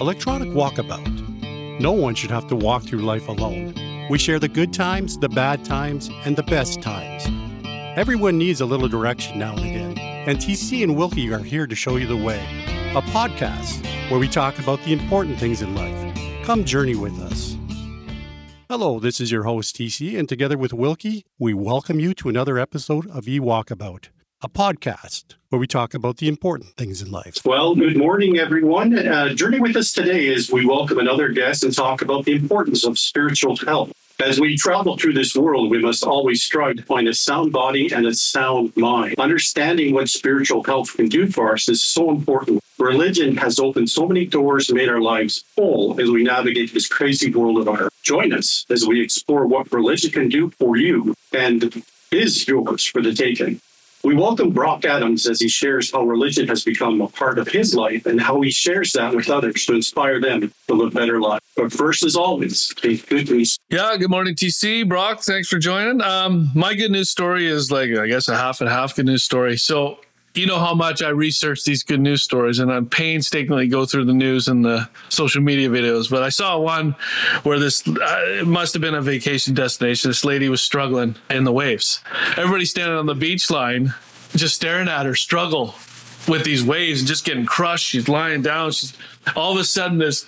Electronic Walkabout. No one should have to walk through life alone. We share the good times, the bad times, and the best times. Everyone needs a little direction now and again, and TC and Wilkie are here to show you the way. A podcast where we talk about the important things in life. Come journey with us. Hello, this is your host TC, and together with Wilkie, we welcome you to another episode of E Walkabout a podcast where we talk about the important things in life. Well, good morning, everyone. Uh, journey with us today as we welcome another guest and talk about the importance of spiritual health. As we travel through this world, we must always strive to find a sound body and a sound mind. Understanding what spiritual health can do for us is so important. Religion has opened so many doors and made our lives full as we navigate this crazy world of ours. Join us as we explore what religion can do for you and is yours for the taking. We welcome Brock Adams as he shares how religion has become a part of his life and how he shares that with others to inspire them to live better lives. But first, as always, good news. Yeah, good morning, TC. Brock, thanks for joining. Um, my good news story is like, I guess, a half and half good news story. So you know how much I research these good news stories and I painstakingly go through the news and the social media videos. But I saw one where this uh, must have been a vacation destination. This lady was struggling in the waves. Everybody standing on the beach line, just staring at her struggle with these waves and just getting crushed. She's lying down. She's all of a sudden this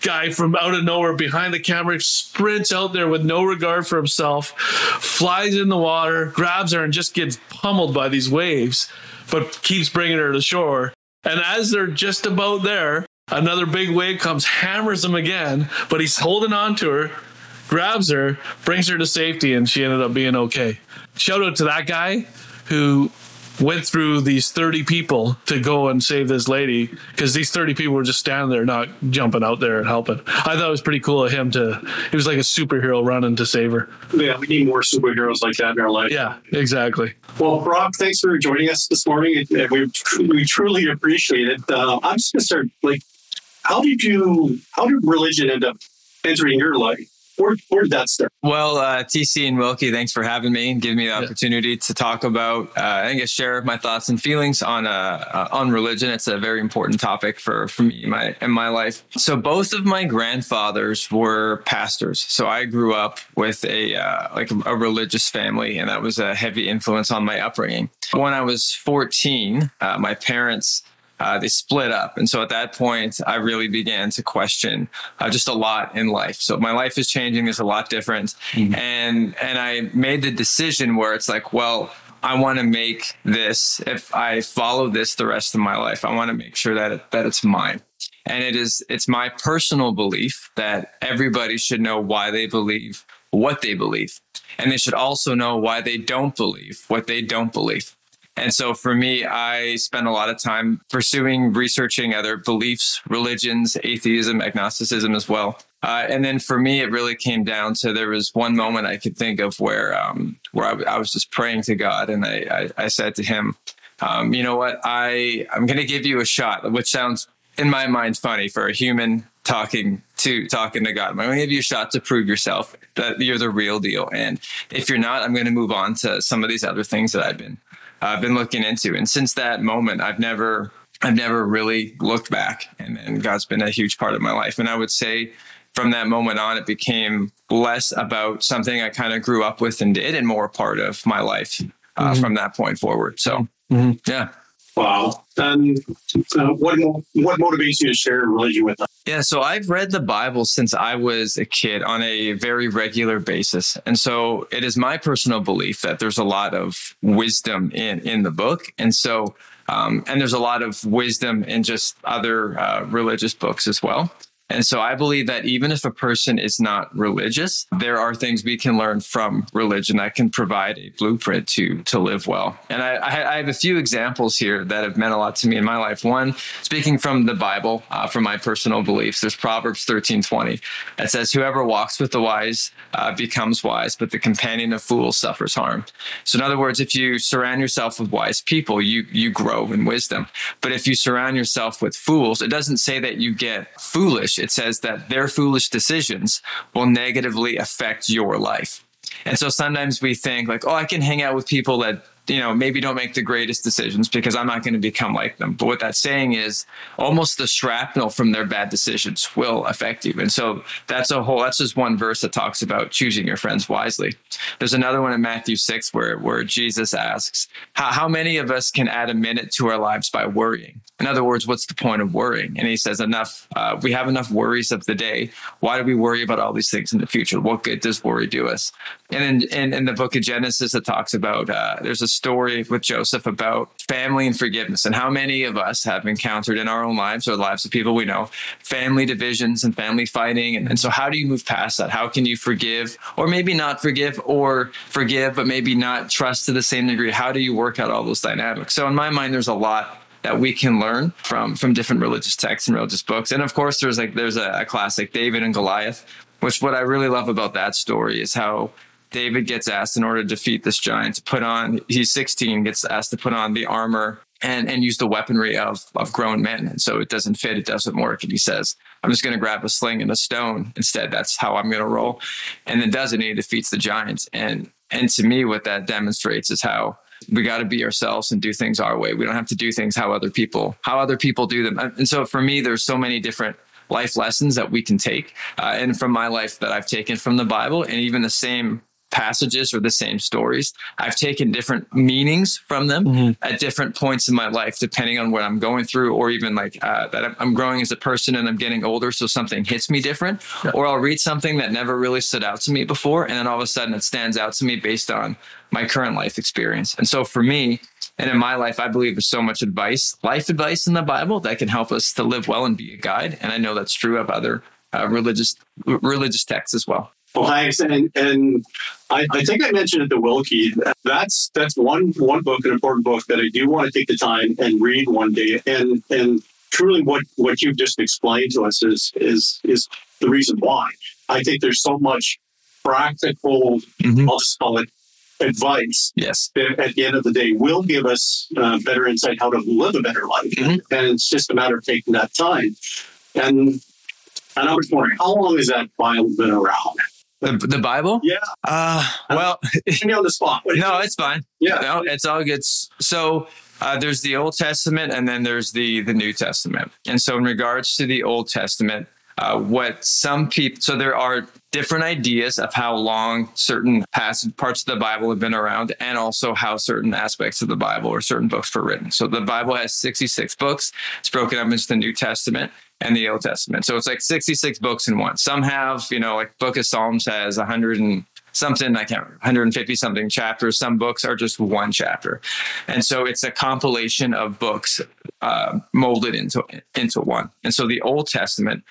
guy from out of nowhere behind the camera sprints out there with no regard for himself, flies in the water, grabs her, and just gets pummeled by these waves but keeps bringing her to shore. And as they're just about there, another big wave comes, hammers him again, but he's holding on to her, grabs her, brings her to safety, and she ended up being okay. Shout out to that guy who went through these 30 people to go and save this lady because these 30 people were just standing there not jumping out there and helping. I thought it was pretty cool of him to he was like a superhero running to save her. Yeah we need more superheroes like that in our life. Yeah exactly. Well brock thanks for joining us this morning we, we truly appreciate it. Uh, i'm just going to start like how did you how did religion end up entering your life where, where did that start? Well, uh, TC and Wilkie, thanks for having me and giving me the opportunity to talk about, uh, I guess, share my thoughts and feelings on uh, uh, on religion. It's a very important topic for for me in my in my life. So both of my grandfathers were pastors. So I grew up with a uh, like a religious family, and that was a heavy influence on my upbringing. When I was 14, uh, my parents uh, they split up. And so at that point, I really began to question uh, just a lot in life. So my life is changing. There's a lot different. Mm-hmm. And, and I made the decision where it's like, well, I want to make this, if I follow this the rest of my life, I want to make sure that, it, that it's mine. And it is, it's my personal belief that everybody should know why they believe what they believe. And they should also know why they don't believe what they don't believe. And so for me, I spent a lot of time pursuing, researching other beliefs, religions, atheism, agnosticism as well. Uh, and then for me, it really came down to there was one moment I could think of where um, where I, I, was just praying to God, and I, I, I said to Him, um, "You know what? I I'm going to give you a shot," which sounds in my mind funny for a human talking to talking to God. I'm going to give you a shot to prove yourself that you're the real deal. And if you're not, I'm going to move on to some of these other things that I've been I've been looking into. And since that moment, I've never I've never really looked back, and, and God's been a huge part of my life. And I would say from that moment on, it became less about something I kind of grew up with and did, and more part of my life uh, mm-hmm. from that point forward. So, mm-hmm. yeah. Wow. And uh, what what motivates you to share religion with us? Yeah, so I've read the Bible since I was a kid on a very regular basis, and so it is my personal belief that there's a lot of wisdom in in the book, and so um, and there's a lot of wisdom in just other uh, religious books as well. And so I believe that even if a person is not religious, there are things we can learn from religion that can provide a blueprint to to live well. And I, I have a few examples here that have meant a lot to me in my life. One, speaking from the Bible, uh, from my personal beliefs, there's Proverbs 13:20. It says, "Whoever walks with the wise uh, becomes wise, but the companion of fools suffers harm." So, in other words, if you surround yourself with wise people, you you grow in wisdom. But if you surround yourself with fools, it doesn't say that you get foolish it says that their foolish decisions will negatively affect your life. And so sometimes we think like, oh, I can hang out with people that you know, maybe don't make the greatest decisions because I'm not going to become like them. But what that's saying is almost the shrapnel from their bad decisions will affect you. And so that's a whole, that's just one verse that talks about choosing your friends wisely. There's another one in Matthew 6 where, where Jesus asks, how, how many of us can add a minute to our lives by worrying? In other words, what's the point of worrying? And he says, enough, uh, we have enough worries of the day. Why do we worry about all these things in the future? What good does worry do us? And in, in, in the book of Genesis, it talks about, uh, there's a story with Joseph about family and forgiveness and how many of us have encountered in our own lives or lives of people we know family divisions and family fighting. And, and so, how do you move past that? How can you forgive or maybe not forgive or forgive, but maybe not trust to the same degree? How do you work out all those dynamics? So, in my mind, there's a lot that we can learn from from different religious texts and religious books. And of course, there's like there's a, a classic David and Goliath, which what I really love about that story is how David gets asked in order to defeat this giant to put on. He's 16, gets asked to put on the armor and and use the weaponry of of grown men. And so it doesn't fit, it doesn't work. And he says, I'm just going to grab a sling and a stone instead. That's how I'm going to roll. And then does it, and he defeats the giants. And and to me, what that demonstrates is how we got to be ourselves and do things our way. We don't have to do things how other people how other people do them. And so for me, there's so many different life lessons that we can take, uh, and from my life that I've taken from the Bible, and even the same passages or the same stories. I've taken different meanings from them mm-hmm. at different points in my life, depending on what I'm going through, or even like uh, that I'm growing as a person and I'm getting older. So something hits me different, yeah. or I'll read something that never really stood out to me before. And then all of a sudden it stands out to me based on my current life experience. And so for me, and in my life, I believe there's so much advice, life advice in the Bible that can help us to live well and be a guide. And I know that's true of other uh, religious religious texts as well. Well, thanks. And and I, I think I mentioned it to Wilkie. That's that's one one book, an important book that I do want to take the time and read one day. And and truly, what what you've just explained to us is is is the reason why. I think there's so much practical. Mm-hmm. I'll just call it advice. Yes. That at the end of the day will give us uh, better insight how to live a better life. Mm-hmm. And it's just a matter of taking that time. And and I was wondering, how long has that Bible been around? The, the Bible? Yeah. Uh, well, on the spot. no, it's fine. Yeah. No, it's all good. So uh, there's the Old Testament and then there's the the New Testament. And so in regards to the Old Testament, uh, what some people so there are different ideas of how long certain passage parts of the Bible have been around and also how certain aspects of the Bible or certain books were written. So the Bible has 66 books. It's broken up into the New Testament and the Old Testament. So it's like 66 books in one. Some have, you know, like Book of Psalms has 100 and something, I can't remember, 150 something chapters. Some books are just one chapter. And so it's a compilation of books uh, molded into, into one. And so the Old Testament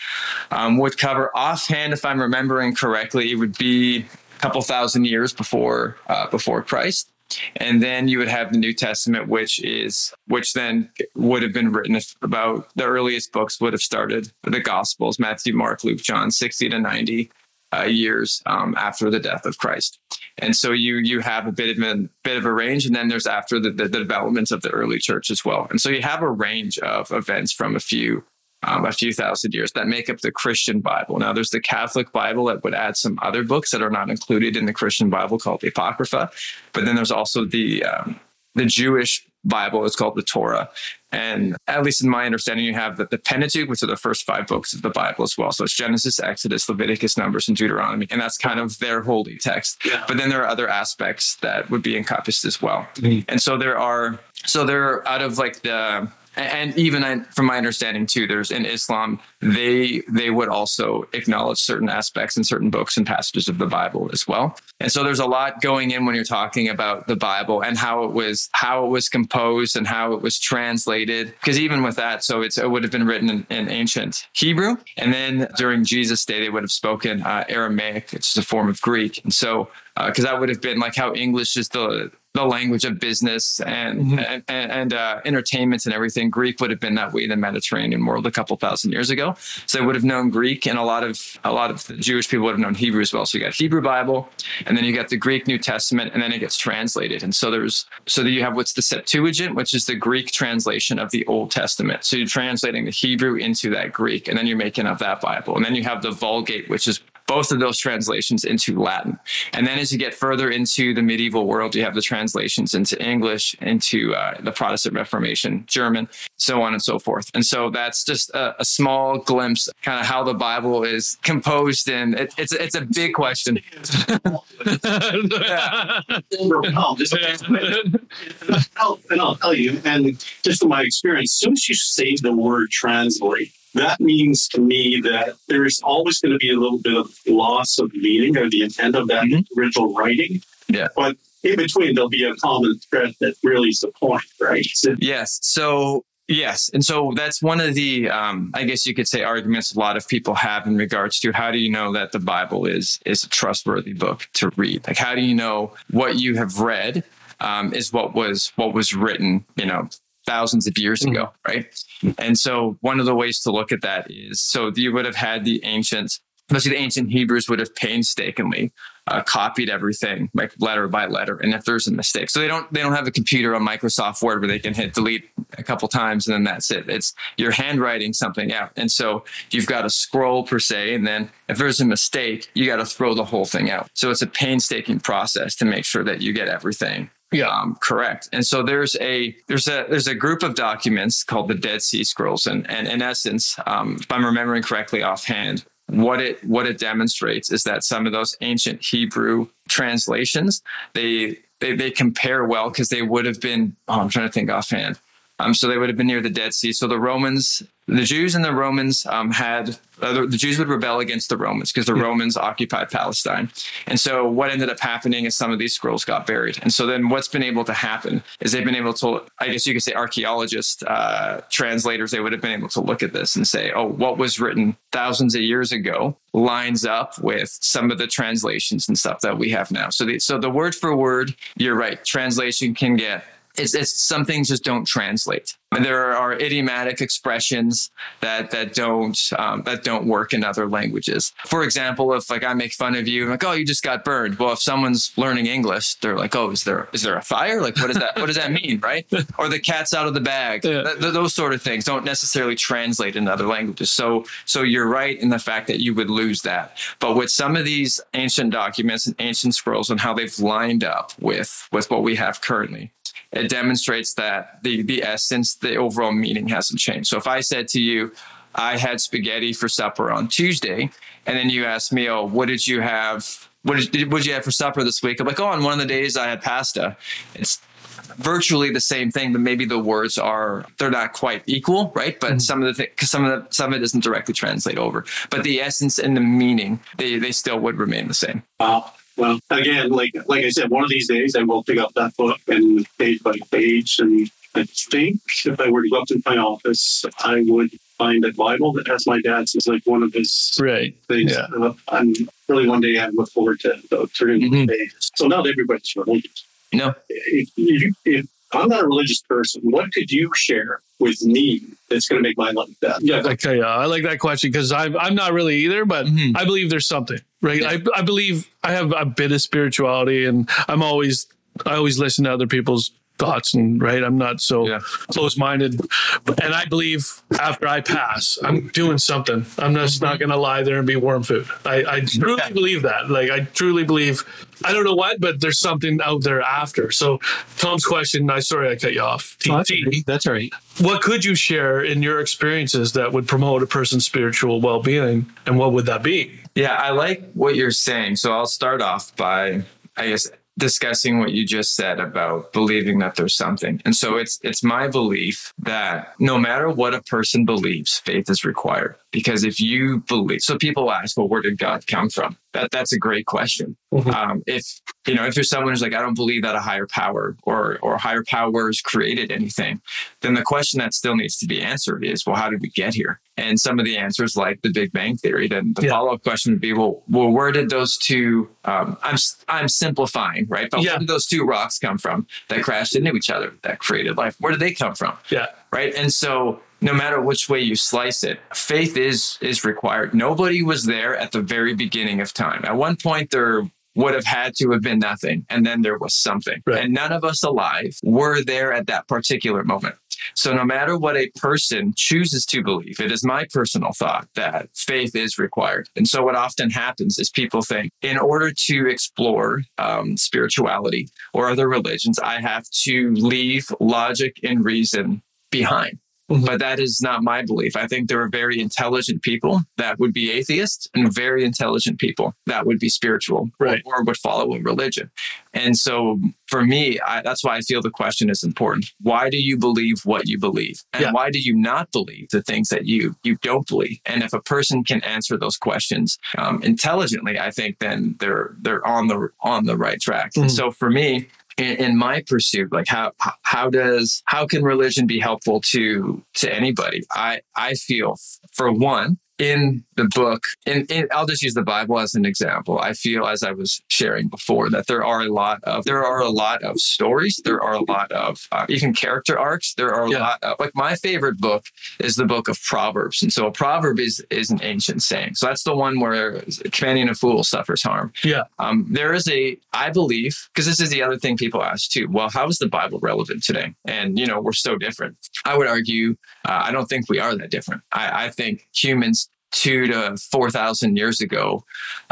um, would cover offhand, if I'm remembering correctly, it would be a couple thousand years before uh, before Christ and then you would have the New Testament, which is which then would have been written about the earliest books would have started the Gospels, Matthew, Mark, Luke, John, sixty to ninety uh, years um, after the death of Christ. And so you you have a bit of a bit of a range, and then there's after the, the, the developments of the early church as well. And so you have a range of events from a few um, a few thousand years that make up the Christian Bible. Now, there's the Catholic Bible that would add some other books that are not included in the Christian Bible called the Apocrypha, but then there's also the um, the Jewish Bible is called the Torah. And at least in my understanding, you have the, the Pentateuch, which are the first five books of the Bible as well. So it's Genesis, Exodus, Leviticus, Numbers, and Deuteronomy. And that's kind of their holy text. Yeah. But then there are other aspects that would be encompassed as well. Mm-hmm. And so there are, so they're out of like the, and even from my understanding too there's in islam they they would also acknowledge certain aspects in certain books and passages of the bible as well. And so there's a lot going in when you're talking about the bible and how it was how it was composed and how it was translated. Because even with that so it would have been written in, in, ancient hebrew. And then during jesus day they would have spoken uh, aramaic is a form of greek. And so because uh, that would have been like how english is the the language of business and mm-hmm. and, and uh, entertainment and everything. Greek would have been that way in the Mediterranean world a couple thousand years ago. So they would have known Greek, and a lot of a lot of the Jewish people would have known Hebrew as well. So you got Hebrew Bible, and then you got the Greek New Testament, and then it gets translated. And so there's so that you have what's the Septuagint, which is the Greek translation of the Old Testament. So you're translating the Hebrew into that Greek, and then you're making up that Bible, and then you have the Vulgate, which is both of those translations into Latin. And then as you get further into the medieval world, you have the translations into English, into uh, the Protestant Reformation, German, so on and so forth. And so that's just a, a small glimpse, kind of how the Bible is composed. And it, it's it's a big question. and I'll tell you, and just from my experience, as soon as you say the word translate, that means to me that there's always going to be a little bit of loss of meaning or the intent of that mm-hmm. original writing. Yeah. But in between, there'll be a common thread that really is the point, right? So, yes. So Yes. And so that's one of the, um, I guess you could say, arguments a lot of people have in regards to how do you know that the Bible is is a trustworthy book to read? Like, how do you know what you have read um, is what was what was written, you know, thousands of years mm-hmm. ago, right? And so one of the ways to look at that is so you would have had the ancient, especially the ancient Hebrews would have painstakingly uh, copied everything like letter by letter and if there's a mistake so they don't they don't have a computer on microsoft word where they can hit delete a couple times and then that's it it's you're handwriting something out and so you've got a scroll per se and then if there's a mistake you got to throw the whole thing out so it's a painstaking process to make sure that you get everything yeah. Um, correct. And so there's a there's a there's a group of documents called the Dead Sea Scrolls, and and in essence, um, if I'm remembering correctly offhand, what it what it demonstrates is that some of those ancient Hebrew translations they they, they compare well because they would have been oh, I'm trying to think offhand. Um, so they would have been near the Dead Sea. So the Romans the Jews and the Romans um, had uh, the, the, Jews would rebel against the Romans because the yeah. Romans occupied Palestine. And so what ended up happening is some of these scrolls got buried. And so then what's been able to happen is they've been able to, I guess you could say, archaeologists, uh, translators, they would have been able to look at this and say, oh, what was written thousands of years ago lines up with some of the translations and stuff that we have now. So the, so the word for word, you're right, translation can get it's, it's some things just don't translate. There are idiomatic expressions that that don't um, that don't work in other languages. For example, if like I make fun of you, like oh you just got burned. Well, if someone's learning English, they're like oh is there is there a fire? Like what does that what does that mean, right? Or the cat's out of the bag. Yeah. Th- th- those sort of things don't necessarily translate in other languages. So so you're right in the fact that you would lose that. But with some of these ancient documents and ancient scrolls and how they've lined up with with what we have currently, it demonstrates that the the essence, the overall meaning hasn't changed. So if I said to you, I had spaghetti for supper on Tuesday, and then you asked me, oh, what did you have? What did, what did you have for supper this week? I'm like, oh, on one of the days I had pasta. It's virtually the same thing, but maybe the words are they're not quite equal, right? But mm-hmm. some of the because some of the some of it doesn't directly translate over, but the essence and the meaning they they still would remain the same. Wow. Well, again, like like I said, one of these days I will pick up that book and page by page. And I think if I were to go up to my office, I would find a Bible that has my dad's is like one of his right. things. Yeah. Uh, I'm really one day I look forward to turning mm-hmm. So not everybody's religious. No. If, if, if I'm not a religious person, what could you share with me that's going to make my life better? Yeah. Okay. Yeah. I like that question because I'm, I'm not really either, but mm-hmm. I believe there's something, right? Yeah. I, I believe I have a bit of spirituality and I'm always, I always listen to other people's thoughts and right i'm not so yeah. close-minded and i believe after i pass i'm doing something i'm just not going to lie there and be worm food i, I truly believe that like i truly believe i don't know what but there's something out there after. So tom's question i sorry i cut you off. TT, oh, that's all right. what could you share in your experiences that would promote a person's spiritual well-being and what would that be? Yeah i like what you're saying. So i'll start off by i guess discussing what you just said about believing that there's something. And so it's it's my belief that no matter what a person believes, faith is required. Because if you believe, so people ask, well, where did God come from? That that's a great question. Mm-hmm. Um, if you know, if you're someone who's like, I don't believe that a higher power or or higher powers created anything, then the question that still needs to be answered is, well, how did we get here? And some of the answers, like the Big Bang Theory, then the yeah. follow up question would be, well, well, where did those two? Um, I'm I'm simplifying, right? But yeah. where did those two rocks come from that crashed into each other that created life? Where did they come from? Yeah. Right. And so no matter which way you slice it, faith is is required. Nobody was there at the very beginning of time. At one point, there would have had to have been nothing, and then there was something. Right. And none of us alive were there at that particular moment. So no matter what a person chooses to believe, it is my personal thought that faith is required. And so what often happens is people think in order to explore um, spirituality or other religions, I have to leave logic and reason behind. Mm-hmm. But that is not my belief. I think there are very intelligent people that would be atheists and very intelligent people that would be spiritual right. or, or would follow a religion. And so for me, I, that's why I feel the question is important. Why do you believe what you believe? And yeah. why do you not believe the things that you, you don't believe? And if a person can answer those questions um, intelligently, I think then they're, they're on the, on the right track. Mm-hmm. So for me, in, in, my pursuit like how how does how can religion be helpful to to anybody? I i feel for one in the book, and, I'll just use the Bible as an example. I feel, as I was sharing before, that there are a lot of there are a lot of stories. There are a lot of uh, even character arcs. There are a yeah. lot of like my favorite book is the book of Proverbs, and so a proverb is is an ancient saying. So that's the one where companion a fool suffers harm. Yeah. Um, there is a I believe because this is the other thing people ask too. Well, how is the Bible relevant today? And you know we're so different. I would argue uh, I don't think we are that different. I, I think humans two to four thousand years ago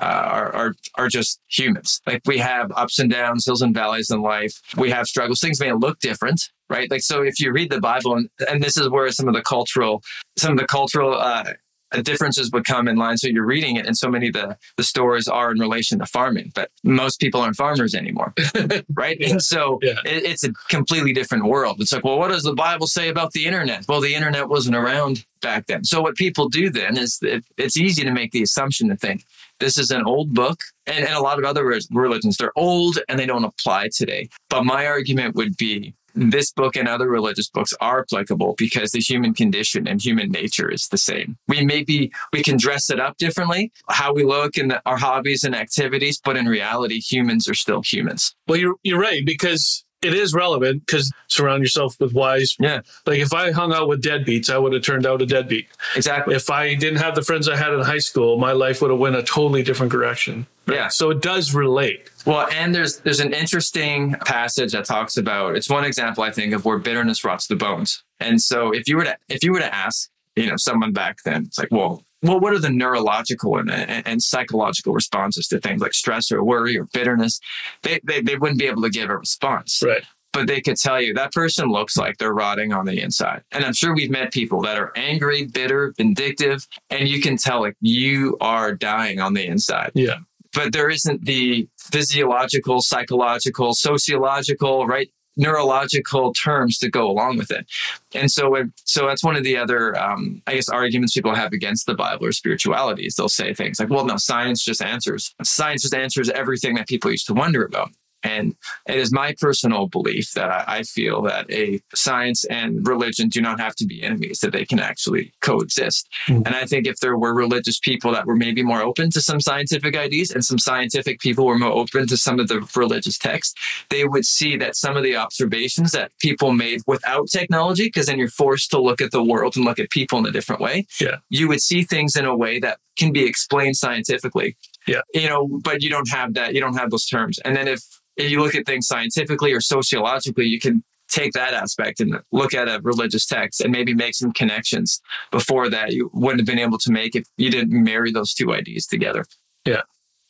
uh, are, are are just humans. Like we have ups and downs, hills and valleys in life. We have struggles. Things may look different, right? Like so, if you read the Bible, and, and this is where some of the cultural, some of the cultural uh, differences would come in line. So you're reading it, and so many of the, the stories are in relation to farming, but most people aren't farmers anymore, right? And so yeah. it, it's a completely different world. It's like, well, what does the Bible say about the internet? Well, the internet wasn't around back then. So what people do then is it, it's easy to make the assumption to think this is an old book, and, and a lot of other religions they're old and they don't apply today. But my argument would be this book and other religious books are applicable because the human condition and human nature is the same. We maybe we can dress it up differently, how we look and our hobbies and activities, but in reality, humans are still humans. Well, you're you're right because it is relevant because surround yourself with wise. Yeah. Like if I hung out with deadbeats, I would have turned out a deadbeat. Exactly. If I didn't have the friends I had in high school, my life would have went a totally different direction. Yeah. So it does relate. Well, and there's there's an interesting passage that talks about it's one example I think of where bitterness rots the bones. And so if you were to if you were to ask, you know, someone back then, it's like, well, well, what are the neurological and, and, and, psychological responses to things like stress or worry or bitterness? They, they, they wouldn't be able to give a response. Right. But they could tell you that person looks like they're rotting on the inside. And I'm sure we've met people that are angry, bitter, vindictive, and you can tell like you are dying on the inside. Yeah. But there isn't the physiological, psychological, sociological, right? neurological terms to go along with it. And so, so that's one of the other, um, I guess, arguments people have against the Bible or spirituality is they'll say things like, well, no, science just answers. Science just answers everything that people used to wonder about. And it is my personal belief that I feel that a science and religion do not have to be enemies, that they can actually coexist. Mm-hmm. And I think if there were religious people that were maybe more open to some scientific ideas and some scientific people were more open to some of the religious texts, they would see that some of the observations that people made without technology, because then you're forced to look at the world and look at people in a different way. Yeah. You would see things in a way that can be explained scientifically. Yeah. You know, but you don't have that, you don't have those terms. And then if if you look at things scientifically or sociologically, you can take that aspect and look at a religious text and maybe make some connections before that you wouldn't have been able to make if you didn't marry those two ideas together. Yeah.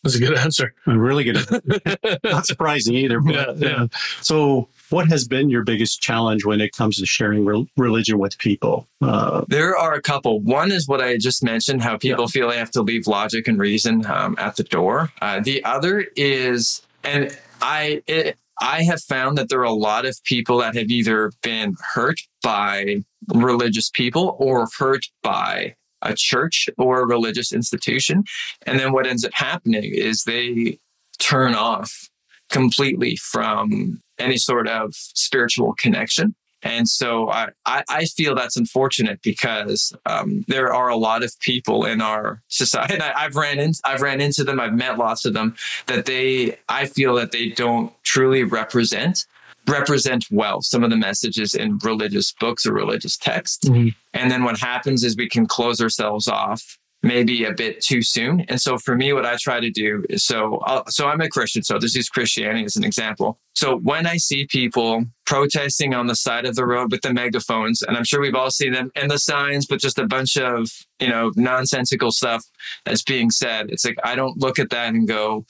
That's a good answer. A really good. Not surprising either. But, yeah, yeah. So, what has been your biggest challenge when it comes to sharing re- religion with people? Uh, there are a couple. One is what I just mentioned how people yeah. feel they have to leave logic and reason um, at the door. Uh, the other is, and I it, I have found that there are a lot of people that have either been hurt by religious people or hurt by a church or a religious institution. And then what ends up happening is they turn off completely from any sort of spiritual connection. And so I, I, feel that's unfortunate because um, there are a lot of people in our society, and I, have ran into I've ran into them, I've met lots of them that they I feel that they don't truly represent represent well some of the messages in religious books or religious texts. Mm-hmm. And then what happens is we can close ourselves off maybe a bit too soon. And so for me, what I try to do is so, I'll, so I'm a Christian. So this is Christianity as an example. So when I see people protesting on the side of the road with the megaphones, and I'm sure we've all seen them in the signs, but just a bunch of, you know, nonsensical stuff that's being said. It's like, I don't look at that and go,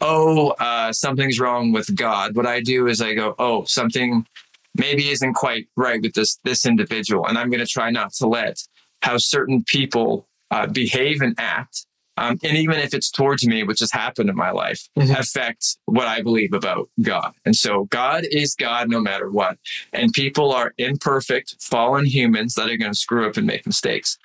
oh, uh, something's wrong with God. What I do is I go, oh, something maybe isn't quite right with this, this individual. And I'm going to try not to let how certain people uh, behave and act, um, and even if it's towards me, which has happened in my life, mm-hmm. affect what I believe about God. And so God is God no matter what. And people are imperfect, fallen humans that are going to screw up and make mistakes.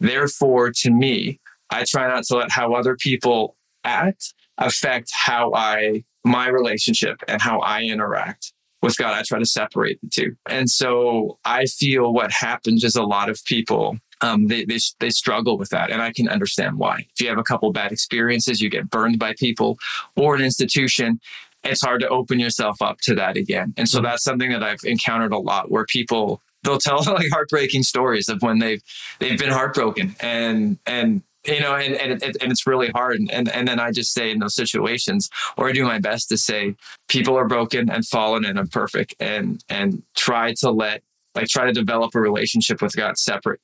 Therefore, to me, I try not to let how other people act affect how I, my relationship and how I interact with God. I try to separate the two. And so I feel what happens is a lot of people um, they, they, they struggle with that. And I can understand why. If you have a couple bad experiences, you get burned by people or an institution, it's hard to open yourself up to that again. And so mm-hmm. that's something that I've encountered a lot where people they'll tell like heartbreaking stories of when they've they've been heartbroken and and you know and and, and it's really hard and and then i just say in those situations or i do my best to say people are broken and fallen and imperfect and and try to let like try to develop a relationship with god separate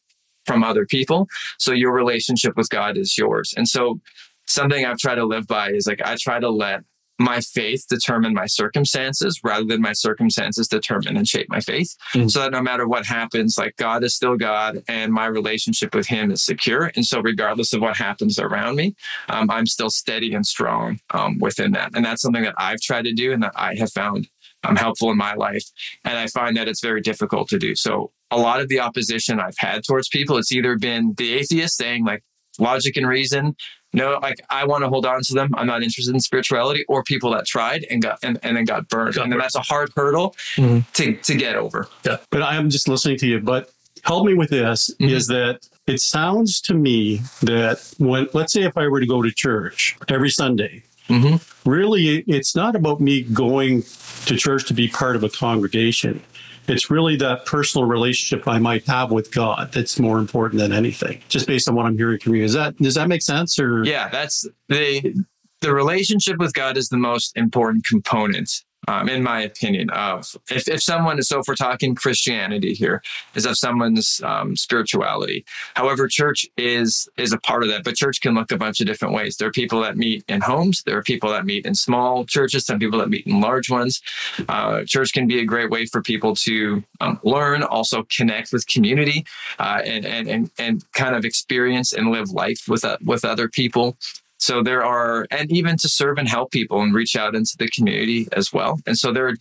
from other people. So your relationship with God is yours. And so something I've tried to live by is like I try to let my faith determine my circumstances rather than my circumstances determine and shape my faith. Mm-hmm. So that no matter what happens, like God is still God and my relationship with Him is secure. And so, regardless of what happens around me, um, I'm still steady and strong um, within that. And that's something that I've tried to do and that I have found um, helpful in my life. And I find that it's very difficult to do. So, a lot of the opposition I've had towards people, it's either been the atheist saying like logic and reason, no, like I want to hold on to them. I'm not interested in spirituality, or people that tried and got and, and then got burned. Got and burned. that's a hard hurdle mm-hmm. to to get over. Yeah. But I'm just listening to you. But help me with this mm-hmm. is that it sounds to me that when let's say if I were to go to church every Sunday, mm-hmm. really it's not about me going to church to be part of a congregation. It's really that personal relationship I might have with God that's more important than anything, just based on what I'm hearing from you. Is that does that make sense? Or yeah, that's the the relationship with God is the most important component um, in my opinion, of if, if someone, is so if we're talking Christianity here, is of someone's um, spirituality. However, church is is a part of that, but church can look a bunch of different ways. There are people that meet in homes. There are people that meet in small churches. Some people that meet in large ones. Uh, church can be a great way for people to um, learn, also connect with community, uh, and, and and and kind of experience and live life with uh, with other people. So there are, and even to serve and help people and reach out into the community as well. And so there are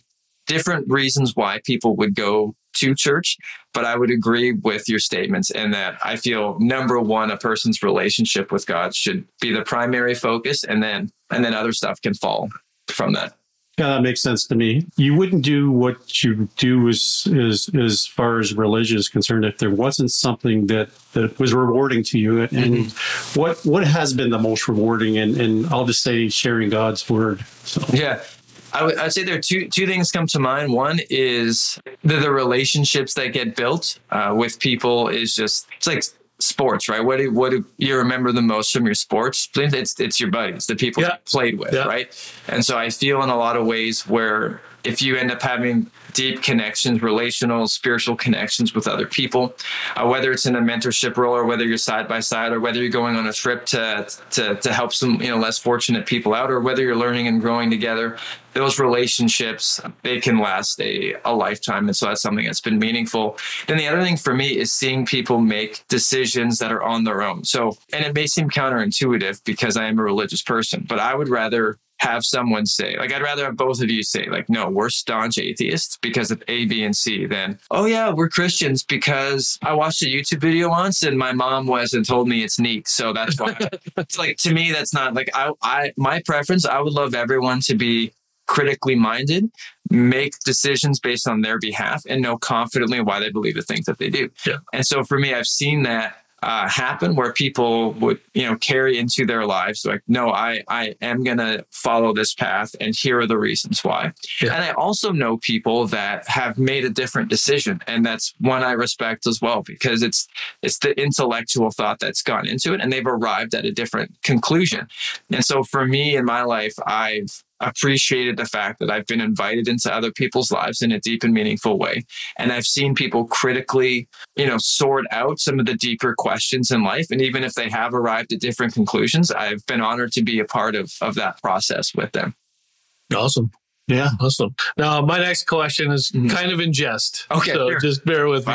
different reasons why people would go to church, but I would agree with your statements in that I feel number one, a person's relationship with God should be the primary focus, and then and then other stuff can fall from that. Yeah, that makes sense to me. You wouldn't do what you do as as as far as religion is concerned if there wasn't something that that was rewarding to you. And mm-hmm. what what has been the most rewarding? And and I'll just say sharing God's word. So yeah. I would I'd say there are two two things come to mind. One is the, the relationships that get built uh, with people is just it's like sports, right? What do what do you remember the most from your sports? It's it's your buddies, the people yeah. you played with, yeah. right? And so I feel in a lot of ways where if you end up having deep connections, relational, spiritual connections with other people, uh, whether it's in a mentorship role or whether you're side by side or whether you're going on a trip to, to, to help some, you know, less fortunate people out or whether you're learning and growing together, those relationships, they can last a, a lifetime. And so that's something that's been meaningful. Then the other thing for me is seeing people make decisions that are on their own. So, and it may seem counterintuitive because I am a religious person, but I would rather have someone say, like, I'd rather have both of you say, like, no, we're staunch atheists because of A, B, and C than, oh, yeah, we're Christians because I watched a YouTube video once and my mom was and told me it's neat. So that's why. it's like, to me, that's not like, I, I, my preference, I would love everyone to be critically minded, make decisions based on their behalf, and know confidently why they believe the things that they do. Yeah. And so for me, I've seen that uh, happen where people would, you know, carry into their lives like, no, I, I am going to follow this path and here are the reasons why. Yeah. And I also know people that have made a different decision. And that's one I respect as well, because it's, it's the intellectual thought that's gone into it and they've arrived at a different conclusion. And so for me in my life, I've appreciated the fact that I've been invited into other people's lives in a deep and meaningful way. And I've seen people critically, you know, sort out some of the deeper questions in life. And even if they have arrived at different conclusions, I've been honored to be a part of, of that process with them. Awesome. Yeah, awesome. Now, my next question is mm-hmm. kind of in jest. Okay. So sure. just bear with me.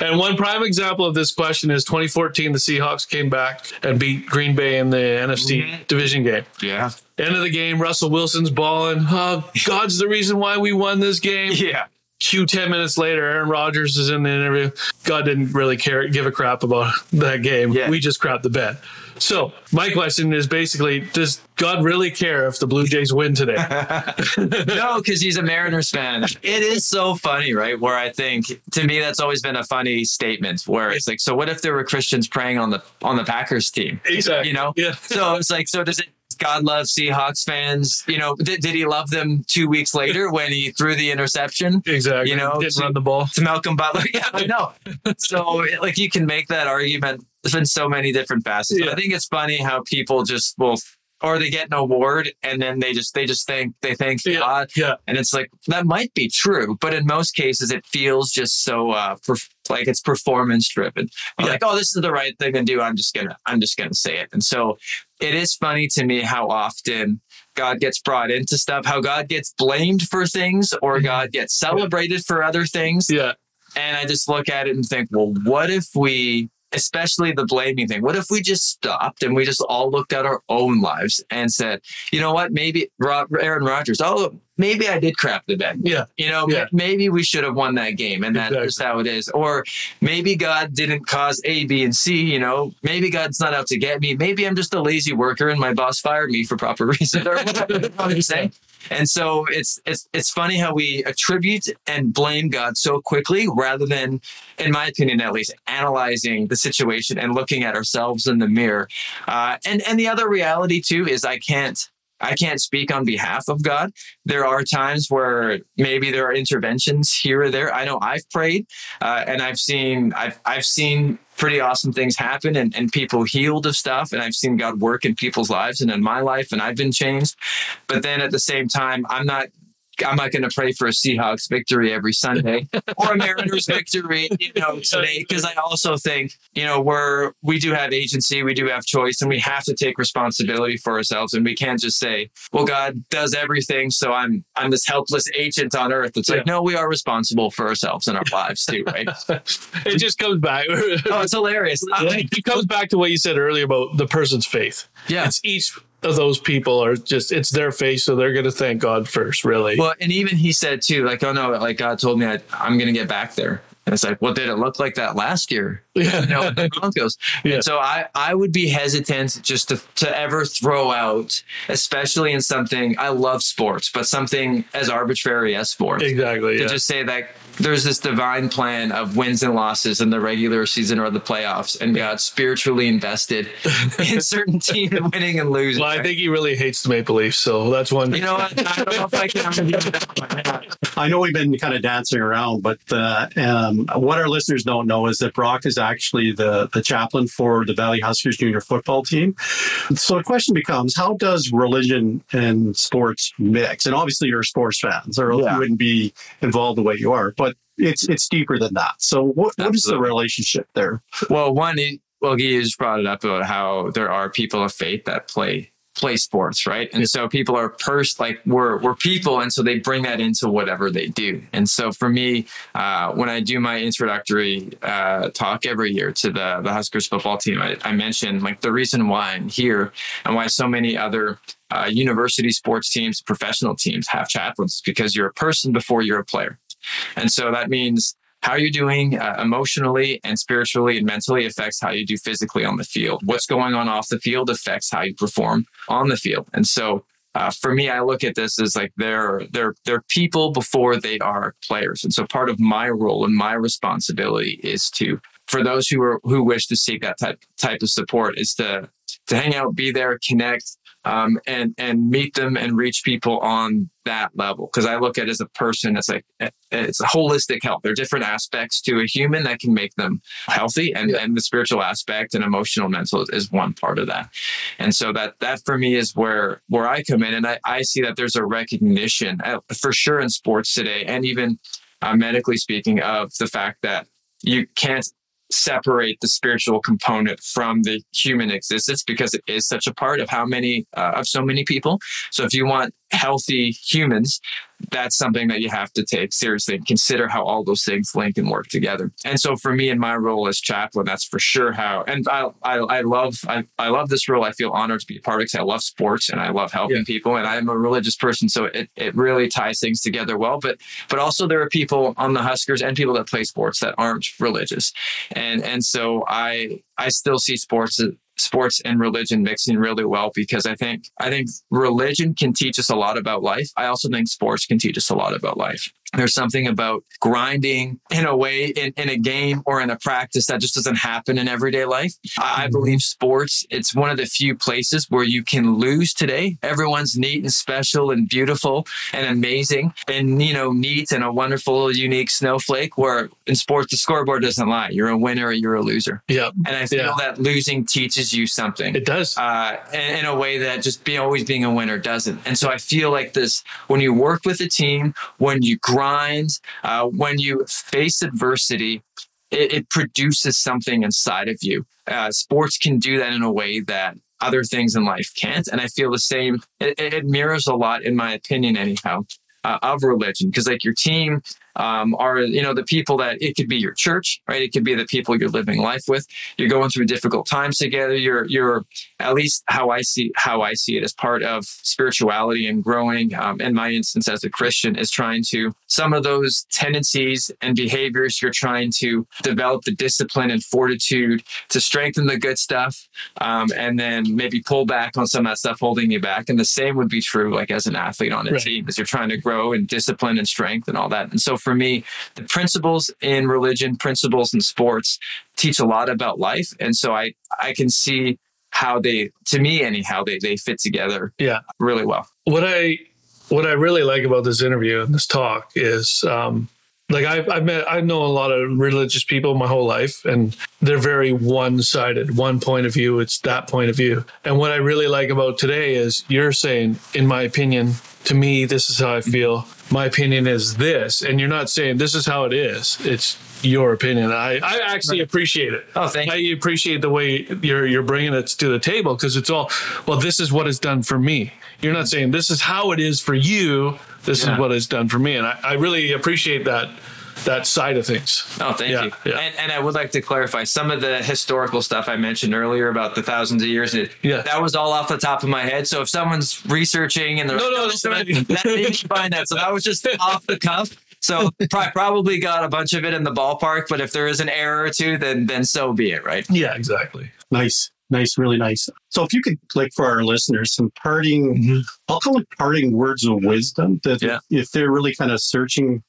And one prime example of this question is 2014, the Seahawks came back and beat Green Bay in the NFC mm-hmm. division game. Yeah. End of the game, Russell Wilson's balling. Oh, God's the reason why we won this game. Yeah. Q 10 minutes later, Aaron Rodgers is in the interview. God didn't really care, give a crap about that game. Yeah. We just crapped the bed. So my question is basically, does God really care if the Blue Jays win today? no, because he's a Mariners fan. It is so funny, right? Where I think to me that's always been a funny statement. Where it's like, so what if there were Christians praying on the on the Packers team? Exactly. You know. Yeah. So it's like, so does it God loves Seahawks fans. You know, did, did he love them two weeks later when he threw the interception? Exactly. You know, didn't to, run the ball to Malcolm Butler. Yeah, I know. so like you can make that argument. There's been so many different facets. Yeah. I think it's funny how people just will or they get an award and then they just they just think they thank yeah, God. Yeah. And it's like that might be true, but in most cases it feels just so uh perf- like it's performance driven. Yeah. Like, oh, this is the right thing to do. I'm just gonna I'm just gonna say it. And so it is funny to me how often God gets brought into stuff, how God gets blamed for things or mm-hmm. God gets celebrated for other things. Yeah. And I just look at it and think, well, what if we especially the blaming thing. What if we just stopped and we just all looked at our own lives and said, you know what, maybe Aaron Rodgers, oh, maybe I did crap the bed. Yeah. You know, yeah. maybe we should have won that game and that's exactly. how it is. Or maybe God didn't cause A, B, and C, you know, maybe God's not out to get me. Maybe I'm just a lazy worker and my boss fired me for proper reason or whatever I'm saying. And so it's it's it's funny how we attribute and blame God so quickly rather than, in my opinion at least, analyzing the situation and looking at ourselves in the mirror. Uh, and and the other reality too is I can't I can't speak on behalf of God. There are times where maybe there are interventions here or there. I know I've prayed uh, and I've seen I've I've seen pretty awesome things happen and, and people healed of stuff. And I've seen God work in people's lives and in my life, and I've been changed. But then at the same time, I'm not I'm not going to pray for a Seahawks victory every Sunday or a Mariners victory, you know, today because I also think, you know, we're we do have agency, we do have choice, and we have to take responsibility for ourselves, and we can't just say, "Well, God does everything, so I'm I'm this helpless agent on earth." It's yeah. like, no, we are responsible for ourselves and our lives too, right? it just comes back. oh, it's hilarious. It comes back to what you said earlier about the person's faith. Yeah, it's each those people are just it's their face so they're going to thank god first really. Well and even he said too like oh no like god told me I, i'm going to get back there. And it's like well did it look like that last year? Yeah. You know, the broncos yeah. And so i i would be hesitant just to, to ever throw out especially in something i love sports but something as arbitrary as sports. Exactly to yeah. just say that there's this divine plan of wins and losses in the regular season or the playoffs, and got spiritually invested in certain teams winning and losing. Well, I think he really hates the Maple Leafs, so that's one. You know what? I don't know if I can. I know we've been kind of dancing around, but uh, um, what our listeners don't know is that Brock is actually the the chaplain for the Valley Huskers junior football team. So the question becomes, how does religion and sports mix? And obviously, you're sports fans, or yeah. you wouldn't be involved the way you are. But it's it's deeper than that. So what, what is the relationship there? Well, one, well, Guy just brought it up about how there are people of faith that play play sports, right? And so people are pers like we're we're people, and so they bring that into whatever they do. And so for me, uh, when I do my introductory uh, talk every year to the the Huskers football team, I, I mention like the reason why I'm here and why so many other uh, university sports teams, professional teams have chaplains is because you're a person before you're a player. And so that means how you're doing uh, emotionally and spiritually and mentally affects how you do physically on the field. What's going on off the field affects how you perform on the field. And so uh, for me, I look at this as like they're they're they're people before they are players, and so part of my role and my responsibility is to for those who are who wish to seek that type type of support is to to hang out, be there, connect, um, and and meet them and reach people on that level. Because I look at it as a person, it's like it's a holistic health. There are different aspects to a human that can make them healthy, and, yeah. and the spiritual aspect and emotional, mental is one part of that. And so that that for me is where where I come in, and I, I see that there's a recognition uh, for sure in sports today, and even uh, medically speaking, of the fact that you can't separate the spiritual component from the human existence because it is such a part of how many uh, of so many people. So if you want healthy humans that's something that you have to take seriously and consider how all those things link and work together. And so for me in my role as chaplain, that's for sure how, and I, I, I love, I, I love this role. I feel honored to be a part of it because I love sports and I love helping yeah. people and I'm a religious person. So it, it really ties things together well, but, but also there are people on the Huskers and people that play sports that aren't religious. And, and so I, I still see sports sports and religion mixing really well because I think I think religion can teach us a lot about life. I also think sports can teach us a lot about life. There's something about grinding in a way in, in a game or in a practice that just doesn't happen in everyday life. I mm-hmm. believe sports, it's one of the few places where you can lose today. Everyone's neat and special and beautiful and amazing and, you know, neat and a wonderful, unique snowflake where in sports, the scoreboard doesn't lie. You're a winner or you're a loser. Yeah. And I feel yeah. that losing teaches you something. It does. Uh, in, in a way that just be always being a winner doesn't. And so I feel like this, when you work with a team, when you grow grind, uh, when you face adversity, it, it, produces something inside of you. Uh, sports can do that in a way that other things in life can't. And I feel the same. It, it mirrors a lot, in my opinion, anyhow, uh, of religion. Because like your team, um, are you know the people that it could be your church right? It could be the people you're living life with. You're going through difficult times together. You're you're at least how i see how i see it as part of spirituality and growing um, in my instance as a christian is trying to some of those tendencies and behaviors you're trying to develop the discipline and fortitude to strengthen the good stuff um, and then maybe pull back on some of that stuff holding you back. And the same would be true like as an athlete on a right. team as you're trying to grow and discipline and strength and all that. And so for me, the principles in religion, principles in sports teach a lot about life. And so I, I can see how they, to me anyhow, they, they fit together yeah. really well. What I, what I really like about this interview and this talk is, um, like I've, I've met, I know a lot of religious people my whole life, and they're very one-sided. One point of view, it's that point of view. And what I really like about today is you're saying, in my opinion, to me, this is how I feel. My opinion is this, and you're not saying this is how it is. It's your opinion. I, I actually appreciate it. Oh, thank you. I appreciate the way you're you're bringing it to the table because it's all well. This is what it's done for me. You're not saying this is how it is for you. This yeah. is what it's done for me, and I, I really appreciate that that side of things. Oh, thank yeah, you. Yeah. And, and, I would like to clarify some of the historical stuff I mentioned earlier about the thousands of years. It, yeah. That was all off the top of my head. So if someone's researching and they're no, no, that, that, they can find that. So that was just off the cuff. So probably got a bunch of it in the ballpark, but if there is an error or two, then then so be it, right? Yeah, exactly. Nice nice, really nice. So if you could, like, for our listeners, some parting, mm-hmm. I'll call it parting words of wisdom that yeah. if they're really kind of searching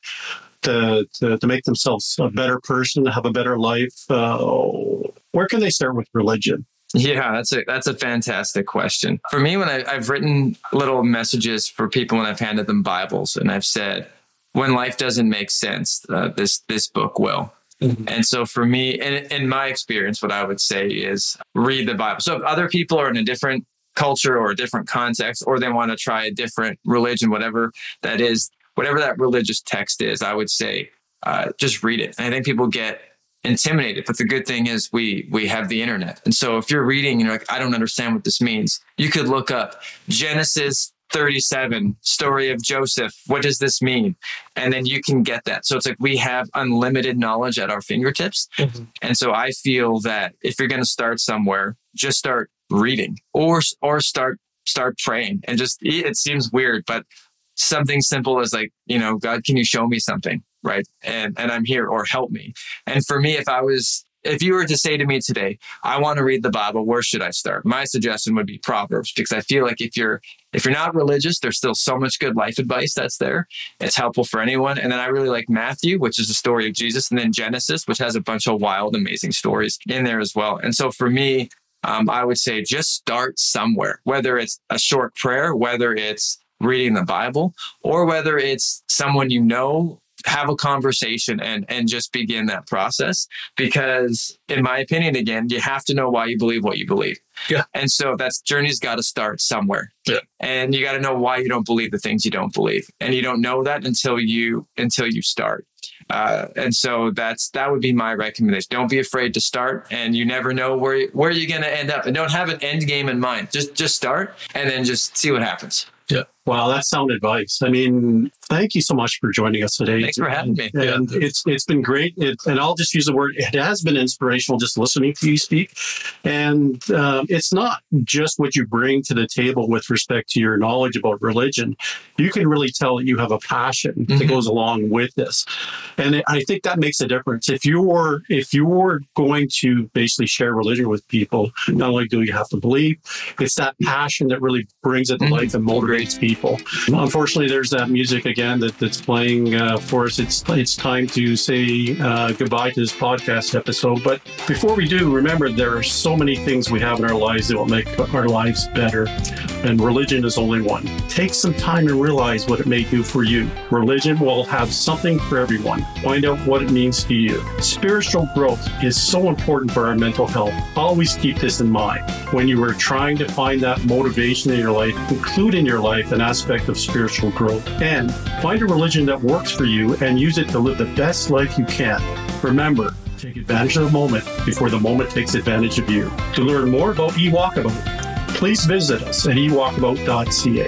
to, to, to make themselves a better person, to have a better life, uh, where can they start with religion? Yeah, that's a that's a fantastic question. For me, when I, I've written little messages for people when I've handed them Bibles, and I've said, when life doesn't make sense, uh, this this book will. Mm-hmm. And so for me, in, in my experience, what I would say is read the Bible. So if other people are in a different culture or a different context, or they want to try a different religion, whatever that is, whatever that religious text is, I would say uh, just read it. And I think people get intimidated, but the good thing is we we have the internet, and so if you're reading and you're like, I don't understand what this means, you could look up Genesis 37 story of Joseph. What does this mean? And then you can get that. So it's like we have unlimited knowledge at our fingertips. Mm-hmm. And so I feel that if you're going to start somewhere, just start reading or or start start praying and just it seems weird, but something simple as like, you know, God, can you show me something? Right. And, and I'm here or help me. And for me, if I was if you were to say to me today, I want to read the Bible, where should I start? My suggestion would be Proverbs because I feel like if you're if you're not religious, there's still so much good life advice that's there. It's helpful for anyone. And then I really like Matthew, which is the story of Jesus, and then Genesis, which has a bunch of wild, amazing stories in there as well. And so for me, um, I would say just start somewhere, whether it's a short prayer, whether it's reading the Bible, or whether it's someone you know have a conversation and and just begin that process. Because in my opinion again you have to know why you believe what you believe. Yeah. And so that's journey's got to start somewhere. Yeah. And you got to know why you don't believe the things you don't believe. And you don't know that until you until you start. Uh, and so that's that would be my recommendation. Don't be afraid to start and you never know where where you're going to end up. And don't have an end game in mind. Just just start and then just see what happens. Wow, that's sound advice. I mean, thank you so much for joining us today. Thanks for having me. And yeah. it's it's been great. It, and I'll just use the word. It has been inspirational just listening to you speak. And um, it's not just what you bring to the table with respect to your knowledge about religion. You can really tell that you have a passion mm-hmm. that goes along with this. And I think that makes a difference. If you're if you're going to basically share religion with people, not only do you have to believe, it's that passion that really brings it to mm-hmm. life and motivates people. Unfortunately, there's that music again that, that's playing uh, for us. It's it's time to say uh, goodbye to this podcast episode. But before we do, remember there are so many things we have in our lives that will make our lives better, and religion is only one. Take some time and realize what it may do for you. Religion will have something for everyone. Find out what it means to you. Spiritual growth is so important for our mental health. Always keep this in mind when you are trying to find that motivation in your life. Include in your life an aspect of spiritual growth. And find a religion that works for you and use it to live the best life you can. Remember, take advantage of the moment before the moment takes advantage of you. To learn more about eWalkabout, please visit us at ewalkabout.ca.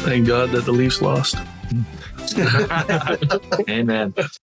Thank God that the Leafs lost. Amen.